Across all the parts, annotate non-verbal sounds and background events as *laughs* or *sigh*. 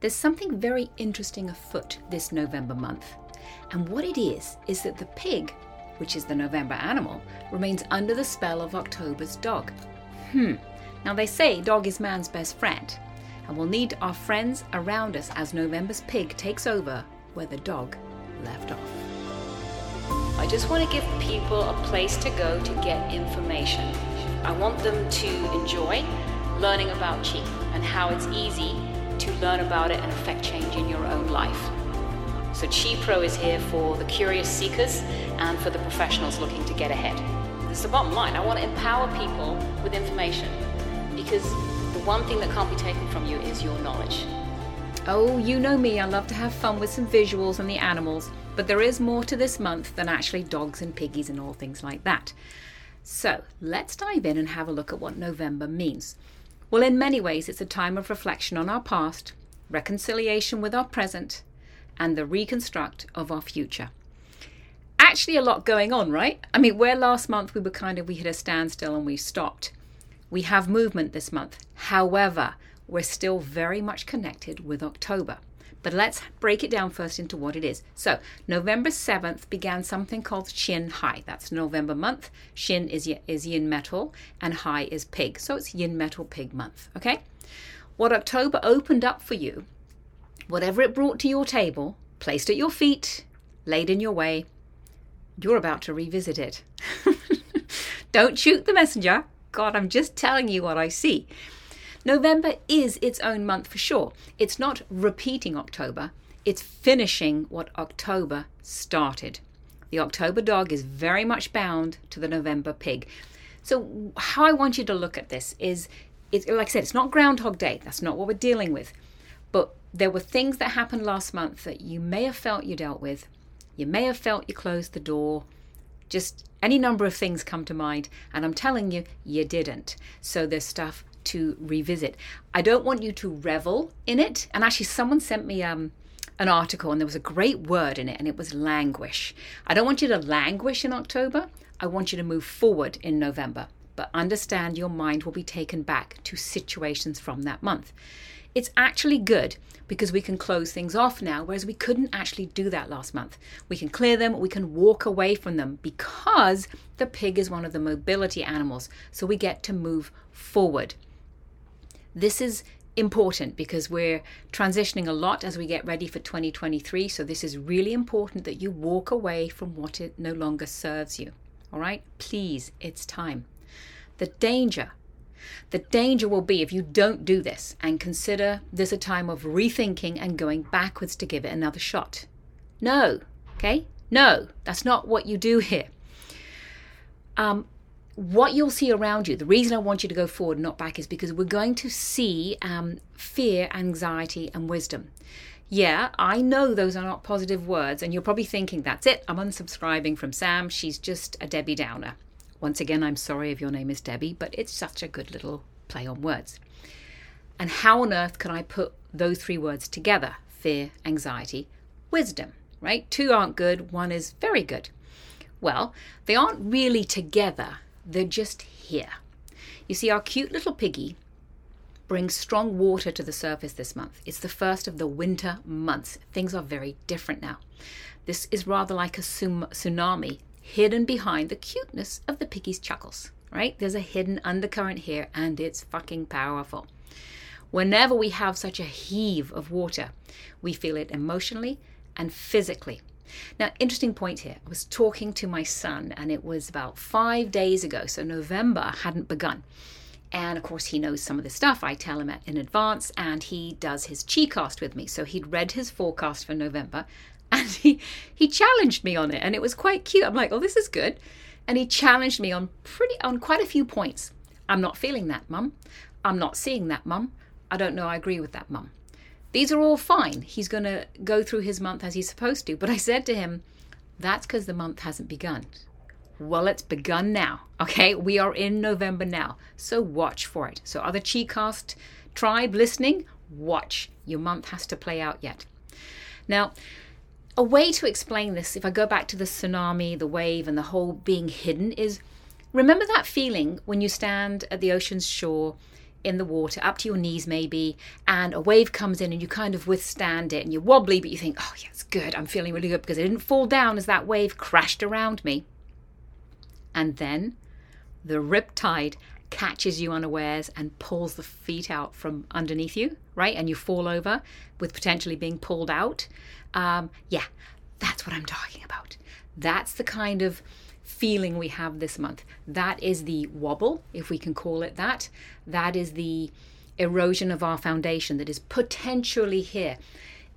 there's something very interesting afoot this November month. And what it is, is that the pig, which is the November animal, remains under the spell of October's dog. Hmm. Now they say dog is man's best friend, and we'll need our friends around us as November's pig takes over where the dog left off. I just want to give people a place to go to get information. I want them to enjoy learning about Qi and how it's easy to learn about it and affect change in your own life. So Qi Pro is here for the curious seekers and for the professionals looking to get ahead. It's the bottom line. I want to empower people with information because the one thing that can't be taken from you is your knowledge. Oh, you know me, I love to have fun with some visuals and the animals, but there is more to this month than actually dogs and piggies and all things like that. So let's dive in and have a look at what November means. Well, in many ways, it's a time of reflection on our past, reconciliation with our present, and the reconstruct of our future. Actually, a lot going on, right? I mean, where last month we were kind of, we hit a standstill and we stopped. We have movement this month. However, we're still very much connected with October. But let's break it down first into what it is. So, November 7th began something called Xin Hai. That's November month. Xin is, is yin metal and Hai is pig. So, it's yin metal pig month. Okay? What October opened up for you, whatever it brought to your table, placed at your feet, laid in your way, you're about to revisit it. *laughs* Don't shoot the messenger. God, I'm just telling you what I see. November is its own month for sure. It's not repeating October, it's finishing what October started. The October dog is very much bound to the November pig. So, how I want you to look at this is, like I said, it's not Groundhog Day. That's not what we're dealing with. But there were things that happened last month that you may have felt you dealt with. You may have felt you closed the door. Just any number of things come to mind. And I'm telling you, you didn't. So there's stuff to revisit. I don't want you to revel in it. And actually, someone sent me um, an article and there was a great word in it, and it was languish. I don't want you to languish in October. I want you to move forward in November. But understand your mind will be taken back to situations from that month. It's actually good because we can close things off now, whereas we couldn't actually do that last month. We can clear them, we can walk away from them because the pig is one of the mobility animals. So we get to move forward. This is important because we're transitioning a lot as we get ready for 2023. So, this is really important that you walk away from what it no longer serves you. All right? Please, it's time. The danger, the danger will be if you don't do this and consider this a time of rethinking and going backwards to give it another shot. No, okay? No, that's not what you do here. Um, what you'll see around you, the reason I want you to go forward, not back, is because we're going to see um, fear, anxiety, and wisdom. Yeah, I know those are not positive words, and you're probably thinking, that's it, I'm unsubscribing from Sam. She's just a Debbie Downer. Once again, I'm sorry if your name is Debbie, but it's such a good little play on words. And how on earth can I put those three words together? Fear, anxiety, wisdom, right? Two aren't good, one is very good. Well, they aren't really together they're just here. You see, our cute little piggy brings strong water to the surface this month. It's the first of the winter months. Things are very different now. This is rather like a tsunami hidden behind the cuteness of the piggy's chuckles, right? There's a hidden undercurrent here, and it's fucking powerful. Whenever we have such a heave of water, we feel it emotionally and physically. Now, interesting point here. I was talking to my son, and it was about five days ago, so November hadn't begun. And of course, he knows some of the stuff. I tell him in advance, and he does his Qicast with me. So he'd read his forecast for November, *laughs* and he he challenged me on it, and it was quite cute. I'm like, oh, this is good. And he challenged me on pretty on quite a few points. I'm not feeling that, mum. I'm not seeing that, mum. I don't know I agree with that, mum. These are all fine. He's going to go through his month as he's supposed to. But I said to him, that's because the month hasn't begun. Well, it's begun now. Okay, we are in November now. So watch for it. So, other Qicast tribe listening, watch. Your month has to play out yet. Now, a way to explain this, if I go back to the tsunami, the wave, and the whole being hidden, is remember that feeling when you stand at the ocean's shore in the water, up to your knees maybe, and a wave comes in and you kind of withstand it and you're wobbly, but you think, oh, yeah, it's good. I'm feeling really good because I didn't fall down as that wave crashed around me. And then the rip tide catches you unawares and pulls the feet out from underneath you, right? And you fall over with potentially being pulled out. Um, yeah, that's what I'm talking about. That's the kind of feeling we have this month. That is the wobble, if we can call it that. That is the erosion of our foundation that is potentially here.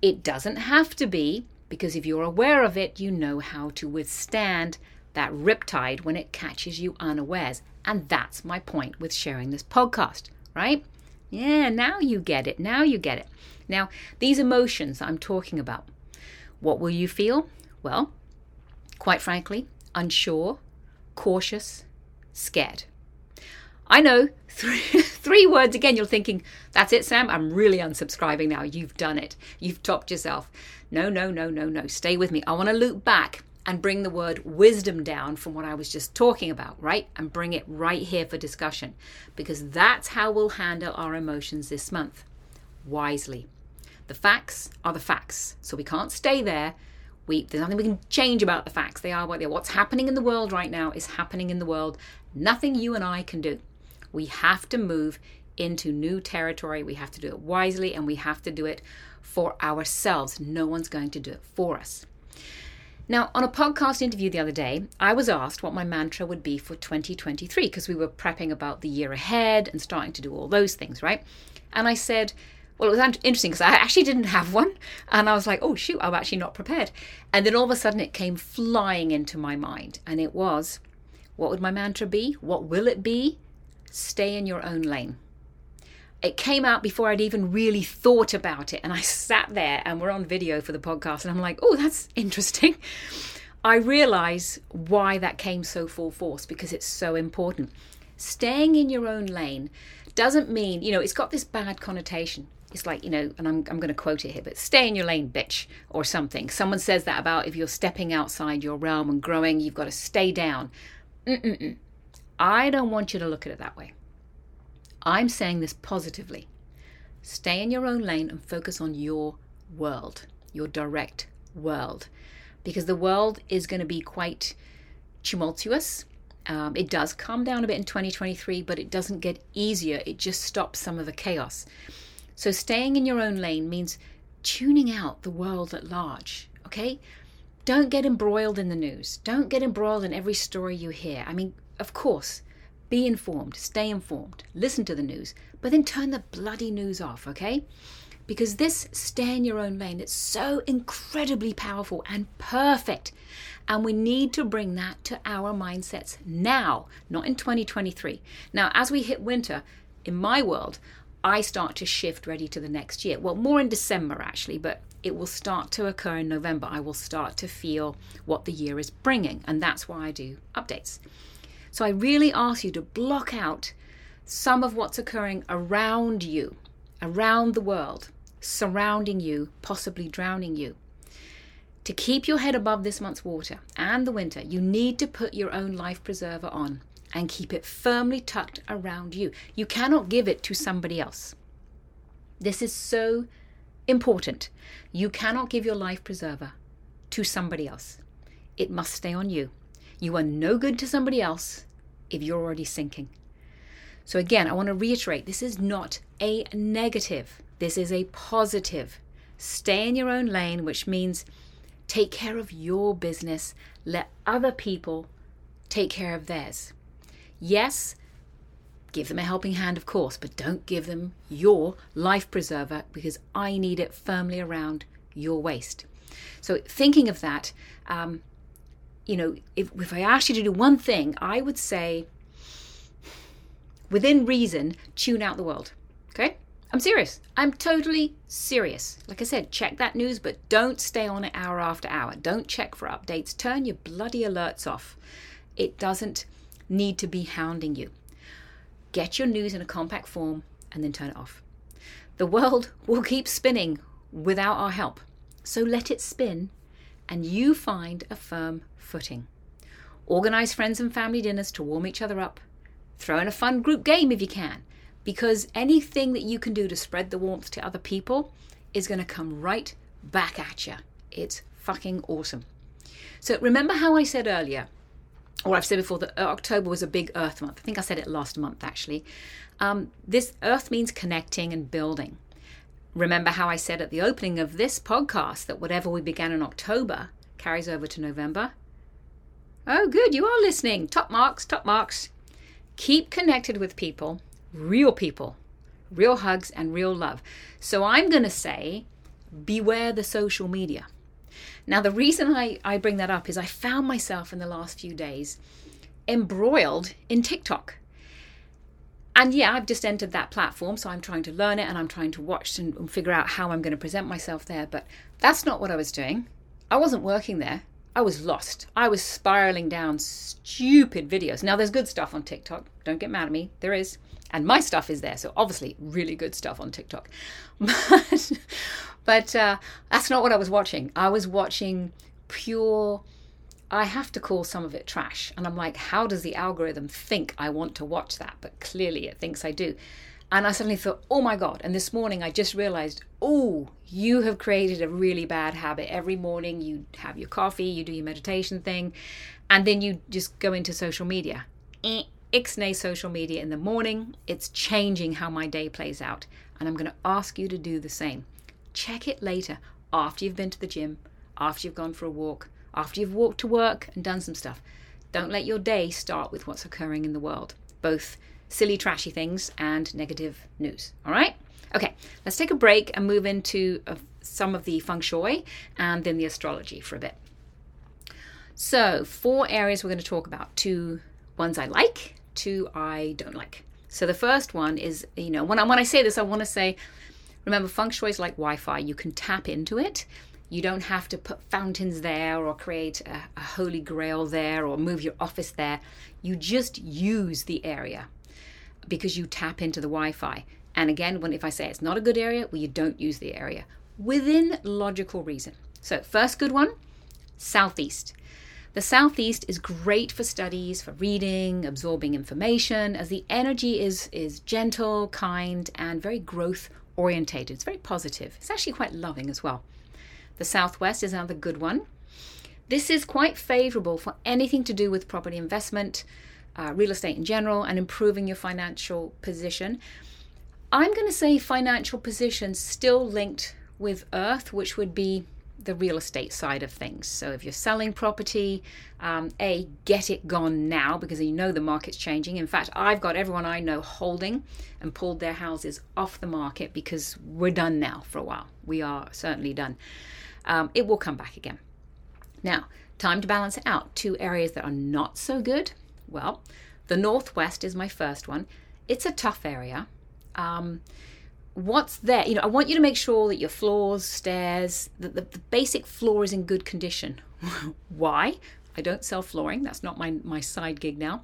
It doesn't have to be, because if you're aware of it, you know how to withstand that riptide when it catches you unawares. And that's my point with sharing this podcast, right? Yeah, now you get it. Now you get it. Now, these emotions I'm talking about, what will you feel? Well, quite frankly, unsure, cautious, scared. I know *laughs* three, three words again. You're thinking, that's it, Sam. I'm really unsubscribing now. You've done it. You've topped yourself. No, no, no, no, no. Stay with me. I want to loop back and bring the word wisdom down from what I was just talking about, right? And bring it right here for discussion because that's how we'll handle our emotions this month wisely. The facts are the facts, so we can't stay there. We, there's nothing we can change about the facts. They are what they are. What's happening in the world right now is happening in the world. Nothing you and I can do. We have to move into new territory. We have to do it wisely and we have to do it for ourselves. No one's going to do it for us. Now, on a podcast interview the other day, I was asked what my mantra would be for 2023 because we were prepping about the year ahead and starting to do all those things, right? And I said, well, it was interesting because I actually didn't have one. And I was like, oh, shoot, I'm actually not prepared. And then all of a sudden it came flying into my mind. And it was, what would my mantra be? What will it be? Stay in your own lane it came out before I'd even really thought about it. And I sat there and we're on video for the podcast, and I'm like, oh, that's interesting. *laughs* I realize why that came so full force because it's so important. Staying in your own lane doesn't mean, you know, it's got this bad connotation. It's like, you know, and I'm, I'm going to quote it here, but stay in your lane, bitch, or something. Someone says that about if you're stepping outside your realm and growing, you've got to stay down. Mm-mm-mm. I don't want you to look at it that way. I'm saying this positively. Stay in your own lane and focus on your world, your direct world, because the world is going to be quite tumultuous. Um, it does calm down a bit in 2023, but it doesn't get easier. It just stops some of the chaos. So, staying in your own lane means tuning out the world at large, okay? Don't get embroiled in the news. Don't get embroiled in every story you hear. I mean, of course, be informed, stay informed, listen to the news, but then turn the bloody news off, okay? Because this stay in your own lane, it's so incredibly powerful and perfect. And we need to bring that to our mindsets now, not in 2023. Now, as we hit winter, in my world, I start to shift ready to the next year. Well, more in December actually, but it will start to occur in November. I will start to feel what the year is bringing, and that's why I do updates. So I really ask you to block out some of what's occurring around you, around the world, surrounding you, possibly drowning you. To keep your head above this month's water and the winter, you need to put your own life preserver on and keep it firmly tucked around you. You cannot give it to somebody else. This is so important. You cannot give your life preserver to somebody else. It must stay on you. You are no good to somebody else if you're already sinking. So, again, I want to reiterate this is not a negative, this is a positive. Stay in your own lane, which means take care of your business, let other people take care of theirs. Yes, give them a helping hand, of course, but don't give them your life preserver because I need it firmly around your waist. So, thinking of that, um, you know, if, if I asked you to do one thing, I would say, within reason, tune out the world. Okay? I'm serious. I'm totally serious. Like I said, check that news, but don't stay on it hour after hour. Don't check for updates. Turn your bloody alerts off. It doesn't need to be hounding you. Get your news in a compact form and then turn it off. The world *laughs* will keep spinning without our help. So let it spin and you find a firm footing. Organise friends and family dinners to warm each other up. Throw in a fun group game if you can. because anything that you can do to spread the warmth to other people is going to come right back at you. It's fucking awesome. So remember how I said earlier, or I've said before, that October was a big Earth month. I think I said it last month actually. Um, this Earth means connecting and building. Remember how I said at the opening of this podcast that whatever we began in October carries over to November? Oh, good, you are listening. Top marks, top marks. Keep connected with people, real people, real hugs, and real love. So I'm going to say, beware the social media. Now, the reason I, I bring that up is I found myself in the last few days embroiled in TikTok. And yeah, I've just entered that platform, so I'm trying to learn it and I'm trying to watch and, figure out how I'm going to present myself there. But that's not what I was doing. I wasn't working there. I was lost. I was spiraling down stupid videos. Now, there's good stuff on TikTok. Don't get mad at me. There is. And my stuff is there. So, obviously, really good stuff on TikTok. *laughs* But, but uh, that's not what I was watching. I was watching pure, I have to call some of it trash. And I'm like, how does the algorithm think I want to watch that? But clearly, it thinks I do. And I suddenly thought, oh my God. And this morning I just realized, oh, you have created a really bad habit. Every morning you have your coffee, you do your meditation thing, and then you just go into social media. Eh, ixnay social media in the morning. It's changing how my day plays out. And I'm going to ask you to do the same. Check it later, after you've been to the gym, after you've gone for a walk, after you've walked to work and done some stuff. Don't let your day start with what's occurring in the world, both silly, trashy things and negative news. All right? Okay, let's take a break and move into uh, some of the feng shui and then the astrology for a bit. So, four areas we're going to talk about two ones I like, two I don't like. So, the first one is, you know, when I, when I say this, I want to say, remember, feng shui is like Wi Fi. You can tap into it. You don't have to put fountains there or create a, a holy grail there or move your office there. You just use the area because you tap into the Wi-Fi. And again, when if I say it's not a good area, well, you don't use the area within logical reason. So, first good one, southeast. The southeast is great for studies, for reading, absorbing information, as the energy is is gentle, kind, and very growth orientated. It's very positive. It's actually quite loving as well. The southwest is another good one. This is quite favorable for anything to do with property investment, uh, real estate in general, and improving your financial position. I'm going to say financial position still linked with earth, which would be the real estate side of things. So if you're selling property, um, A, get it gone now because you know the market's changing. In fact, I've got everyone I know holding and pulled their houses off the market because we're done now for a while. We are certainly done. Um, it will come back again. Now, time to balance it out. Two areas that are not so good well, the Northwest is my first one. It's a tough area. Um, what's there? You know, I want you to make sure that your floors, stairs, that the, the basic floor is in good condition. *laughs* Why? I don't sell flooring. That's not my, my side gig now.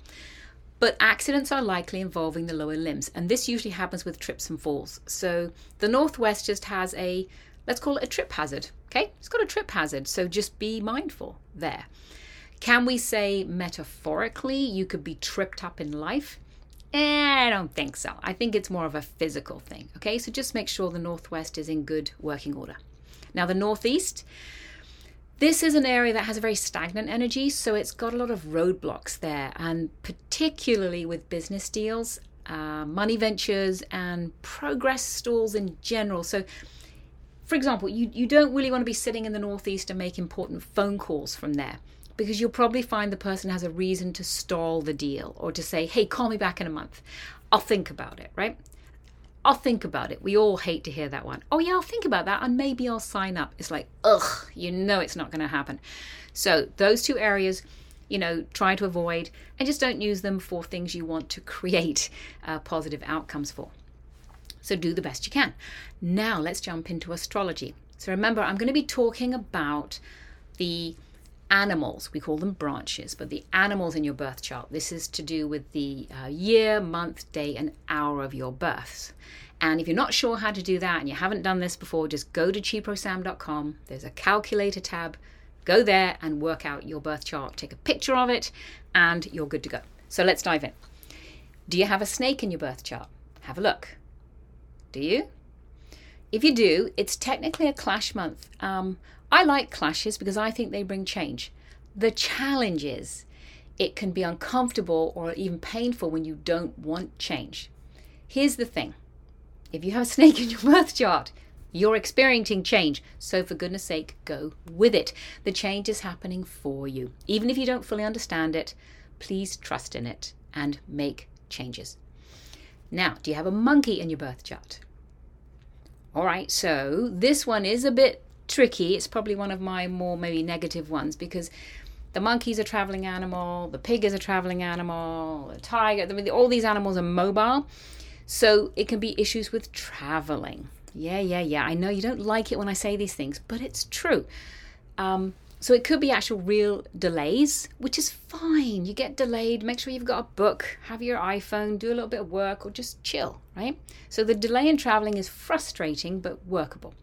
But accidents are likely involving the lower limbs, and this usually happens with trips and falls. So the Northwest just has a, let's call it a trip hazard. Okay, it's got a trip hazard, so just be mindful there. Can we say metaphorically you could be tripped up in life? Eh, I don't think so. I think it's more of a physical thing. Okay, so just make sure the Northwest is in good working order. Now, the Northeast, this is an area that has a very stagnant energy, so it's got a lot of roadblocks there, and particularly with business deals, uh, money ventures, and progress stalls in general. So, for example, you, you don't really want to be sitting in the Northeast and make important phone calls from there because you'll probably find the person has a reason to stall the deal or to say, hey, call me back in a month. I'll think about it, right? I'll think about it. We all hate to hear that one. Oh, yeah, I'll think about that and maybe I'll sign up. It's like, ugh, you know it's not going to happen. So, those two areas, you know, try to avoid and just don't use them for things you want to create uh, positive outcomes for. So, do the best you can. Now, let's jump into astrology. So, remember, I'm going to be talking about the animals, we call them branches, but the animals in your birth chart. This is to do with the uh, year, month, day, and hour of your births. And if you're not sure how to do that and you haven't done this before, just go to chiprosam.com. There's a calculator tab. Go there and work out your birth chart. Take a picture of it, and you're good to go. So let's dive in. Do you have a snake in your birth chart? Have a look. Do you? If you do, it's technically a clash month. Um, I like clashes because I think they bring change. The challenge is it can be uncomfortable or even painful when you don't want change. Here's the thing if you have a *laughs* snake in your birth chart, you're experiencing change. So, for goodness sake, go with it. The change is happening for you. Even if you don't fully understand it, please trust in it and make changes. Now, do you have a monkey in your birth chart? All right, so this one is a bit tricky. It's probably one of my more maybe negative ones because the monkey's a traveling animal, the pig is a traveling animal, the tiger, all these animals are mobile. So it can be issues with traveling. Yeah, yeah, yeah. I know you don't like it when I say these things, but it's true. Um, so it could be actual real delays, which is fine. You get delayed, make sure you've got a book, have your iPhone, do a little bit of work, or just chill, right? So the delay in traveling is frustrating but workable.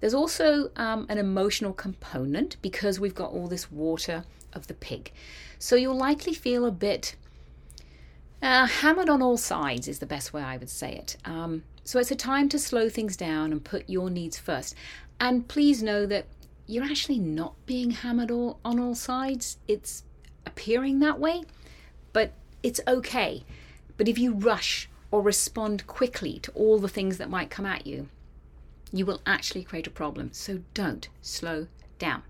There's also um, an emotional component because we've got all this water of the pig. So you'll likely feel a bit uh, hammered on all sides, is the best way I would say it. Um, so it's a time to slow things down and put your needs first. And please know that you're actually not being hammered all, on all sides. It's appearing that way, but it's okay. But if you rush or respond quickly to all the things that might come at you, you will actually create a problem. So don't slow down.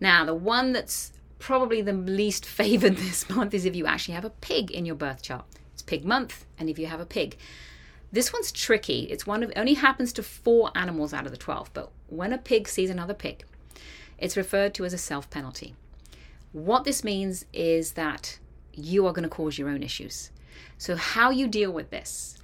Now, the one that's probably the least *laughs* favored this month is if you actually have a pig in your birth chart. It's pig month, and if you have a pig. This one's tricky. It's one of only happens to four animals out of the 12, but when a pig sees another pig, it's referred to as a self penalty. What this means is that you are going to cause your own issues. So how you deal with this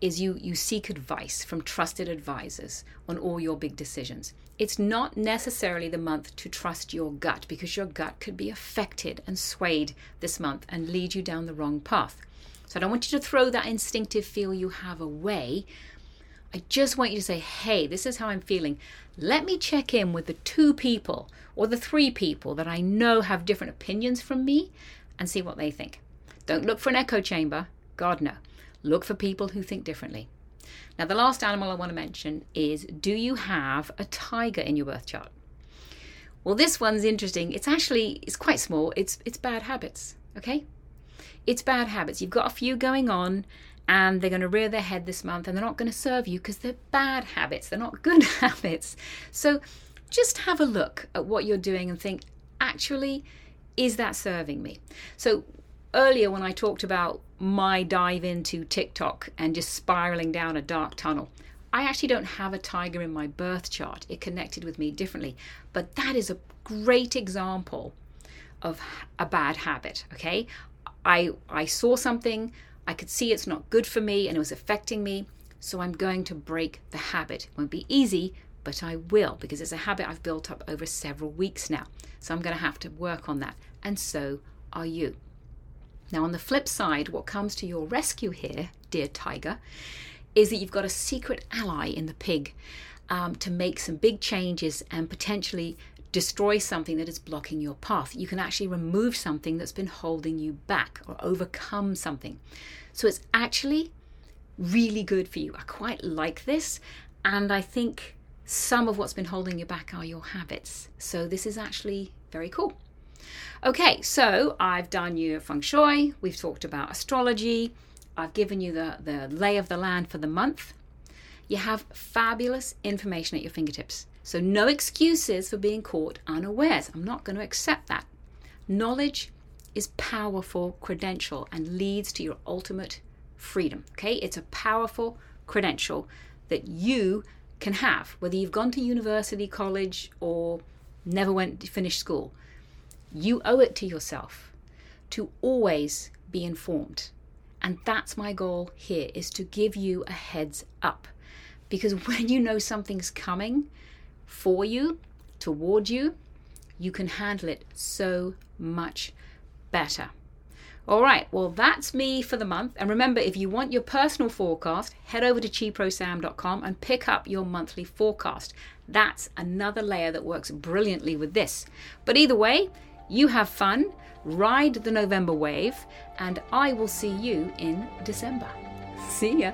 is you you seek advice from trusted advisors on all your big decisions. It's not necessarily the month to trust your gut because your gut could be affected and swayed this month and lead you down the wrong path. So I don't want you to throw that instinctive feel you have away. I just want you to say, hey, this is how I'm feeling. Let me check in with the two people or the three people that I know have different opinions from me and see what they think. Don't look for an echo chamber. God, no. Look for people who think differently. Now, the last animal I want to mention is do you have a tiger in your birth chart? Well, this one's interesting. It's actually it's quite small. It's it's bad habits, okay? It's bad habits. You've got a few going on and they're going to rear their head this month and they're not going to serve you because they're bad habits. They're not good *laughs* habits. So, just have a look at what you're doing and think, actually, is that serving me? So, earlier when I talked about my dive into TikTok and just spiraling down a dark tunnel. I actually don't have a tiger in my birth chart. It connected with me differently. But that is a great example of a bad habit, okay? I I saw something, I could see it's not good for me and it was affecting me, so I'm going to break the habit. It won't be easy, but I will because it's a habit I've built up over several weeks now. So I'm going to have to work on that. And so are you. Now, on the flip side, what comes to your rescue here, dear tiger, is that you've got a secret ally in the pig um, to make some big changes and potentially destroy something that is blocking your path. You can actually remove something that's been holding you back or overcome something. So it's actually really good for you. I quite like this, and I think some of what's been holding you back are your habits. So this is actually very cool. Okay, so I've done your feng shui, we've talked about astrology, I've given you the, the lay of the land for the month. You have fabulous information at your fingertips. So, no excuses for being caught unawares. I'm not going to accept that. Knowledge is powerful credential and leads to your ultimate freedom. Okay, it's a powerful credential that you can have, whether you've gone to university, college, or never went to finish school. You owe it to yourself to always be informed. And that's my goal here is to give you a heads up. Because *laughs* when you know something's coming for you, toward you, you can handle it so much better. All right, well, that's me for the month. And remember, if you want your personal forecast, head over to chiprosam.com and pick up your monthly forecast. That's another layer that works brilliantly with this. But either way, you have fun, ride the November wave, and I will see you in December. See ya.